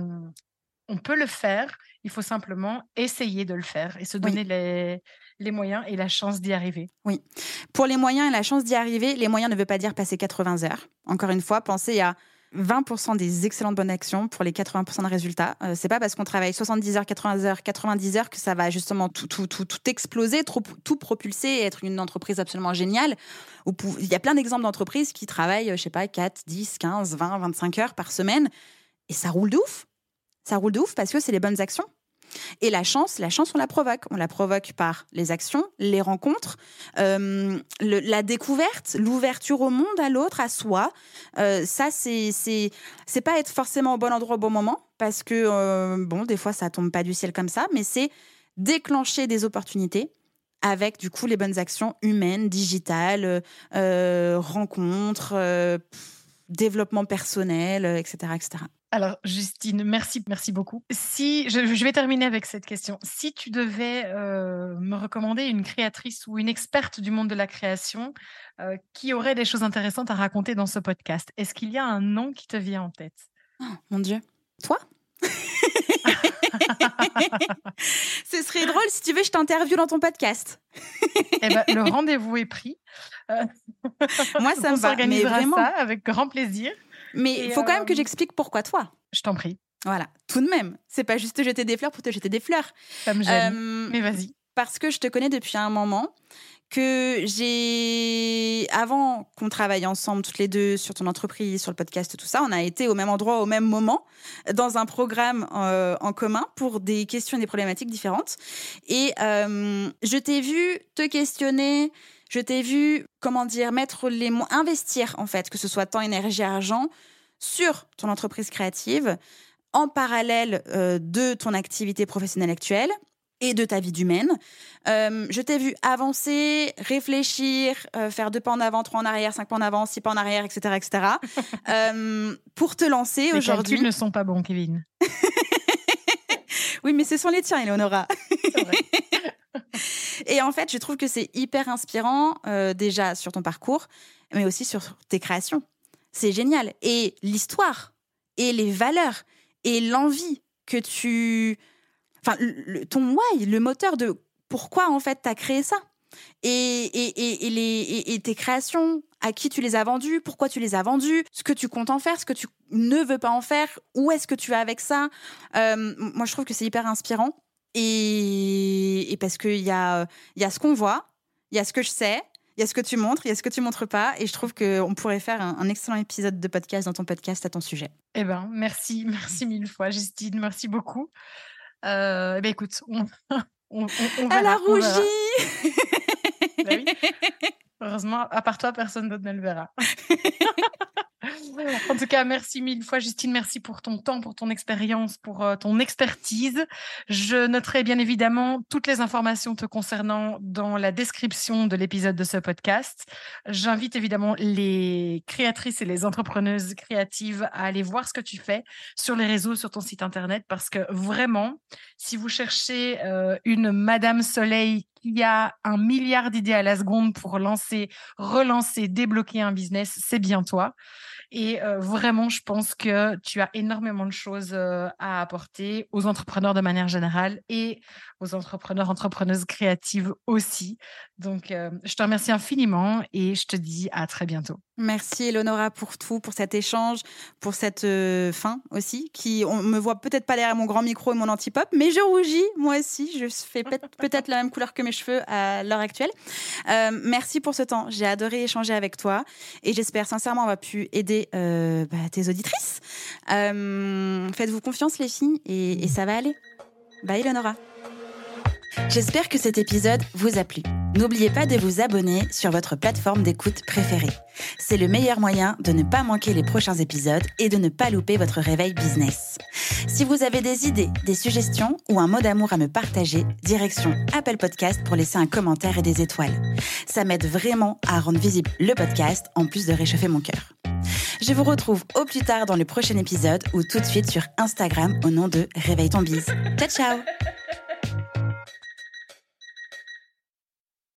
on peut le faire, il faut simplement essayer de le faire et se donner les, les moyens et la chance d'y arriver. Oui. Pour les moyens et la chance d'y arriver, les moyens ne veut pas dire passer 80 heures. Encore une fois, pensez à 20% des excellentes bonnes actions pour les 80% de résultats. Euh, c'est pas parce qu'on travaille 70 heures, 80 heures, 90 heures que ça va justement tout, tout, tout, tout exploser, tout, tout propulser et être une entreprise absolument géniale. Il y a plein d'exemples d'entreprises qui travaillent, je sais pas, 4, 10, 15, 20, 25 heures par semaine et ça roule de ouf. Ça roule de ouf parce que c'est les bonnes actions. Et la chance, la chance, on la provoque. On la provoque par les actions, les rencontres, euh, la découverte, l'ouverture au monde, à l'autre, à soi. Euh, ça, c'est c'est pas être forcément au bon endroit au bon moment, parce que euh, bon, des fois, ça tombe pas du ciel comme ça, mais c'est déclencher des opportunités avec du coup les bonnes actions humaines, digitales, rencontres, développement personnel, etc., etc. Alors, Justine, merci, merci beaucoup. Si je, vais terminer avec cette question. Si tu devais euh, me recommander une créatrice ou une experte du monde de la création euh, qui aurait des choses intéressantes à raconter dans ce podcast, est-ce qu'il y a un nom qui te vient en tête? Oh, Mon Dieu, toi? Ce serait drôle si tu veux, je t'interviewe dans ton podcast. Eh ben, le rendez-vous est pris. Euh, Moi, ça on me va. Mais s'organisera vraiment. ça avec grand plaisir. Mais il faut quand même que euh, j'explique pourquoi toi. Je t'en prie. Voilà, tout de même. C'est pas juste te jeter des fleurs pour te jeter des fleurs. Ça me gêne. Euh, Mais vas-y. parce que je te connais depuis un moment, que j'ai. Avant qu'on travaille ensemble toutes les deux sur ton entreprise, sur le podcast, tout ça, on a été au même endroit, au même moment, dans un programme euh, en commun pour des questions et des problématiques différentes. Et euh, je t'ai vu te questionner. Je t'ai vu, comment dire, mettre les mots, investir en fait, que ce soit temps, énergie, argent, sur ton entreprise créative, en parallèle euh, de ton activité professionnelle actuelle et de ta vie d'humaine. Euh, je t'ai vu avancer, réfléchir, euh, faire deux pas en avant, trois en arrière, cinq pas en avant, six pas en arrière, etc., etc. euh, pour te lancer Les aujourd'hui. calculs ne sont pas bons, Kevin. Oui, mais ce sont les tiens, Eleonora. Et en fait, je trouve que c'est hyper inspirant, euh, déjà sur ton parcours, mais aussi sur tes créations. C'est génial. Et l'histoire, et les valeurs, et l'envie que tu. Enfin, le- ton why, le moteur de pourquoi en fait tu as créé ça. Et, et, et, les, et tes créations, à qui tu les as vendues, pourquoi tu les as vendues, ce que tu comptes en faire, ce que tu ne veux pas en faire, où est-ce que tu vas avec ça. Euh, moi, je trouve que c'est hyper inspirant. Et, et parce qu'il y a, y a ce qu'on voit, il y a ce que je sais, il y a ce que tu montres, il y a ce que tu montres pas. Et je trouve qu'on pourrait faire un, un excellent épisode de podcast dans ton podcast à ton sujet. Eh ben, merci, merci mille fois, Justine. Merci beaucoup. Euh, eh ben, écoute, on, on, on, on Elle a rougi oui. Heureusement, à part toi, personne d'autre ne le verra. en tout cas, merci mille fois, Justine. Merci pour ton temps, pour ton expérience, pour euh, ton expertise. Je noterai bien évidemment toutes les informations te concernant dans la description de l'épisode de ce podcast. J'invite évidemment les créatrices et les entrepreneuses créatives à aller voir ce que tu fais sur les réseaux, sur ton site internet, parce que vraiment, si vous cherchez euh, une Madame Soleil qui a un milliard d'idées à la seconde pour lancer, relancer, débloquer un business, c'est bien toi. Et vraiment, je pense que tu as énormément de choses à apporter aux entrepreneurs de manière générale et aux entrepreneurs, entrepreneuses créatives aussi. Donc, je te remercie infiniment et je te dis à très bientôt. Merci Eleonora pour tout, pour cet échange, pour cette euh, fin aussi. Qui, on me voit peut-être pas derrière mon grand micro et mon anti-pop, mais je rougis moi aussi. Je fais peut- peut-être la même couleur que mes cheveux à l'heure actuelle. Euh, merci pour ce temps. J'ai adoré échanger avec toi et j'espère sincèrement avoir pu aider euh, bah, tes auditrices. Faites-vous confiance les filles et, et ça va aller. Bye Eleonora. J'espère que cet épisode vous a plu. N'oubliez pas de vous abonner sur votre plateforme d'écoute préférée. C'est le meilleur moyen de ne pas manquer les prochains épisodes et de ne pas louper votre réveil business. Si vous avez des idées, des suggestions ou un mot d'amour à me partager, direction Apple Podcast pour laisser un commentaire et des étoiles. Ça m'aide vraiment à rendre visible le podcast en plus de réchauffer mon cœur. Je vous retrouve au plus tard dans le prochain épisode ou tout de suite sur Instagram au nom de Réveille ton bise. Ciao ciao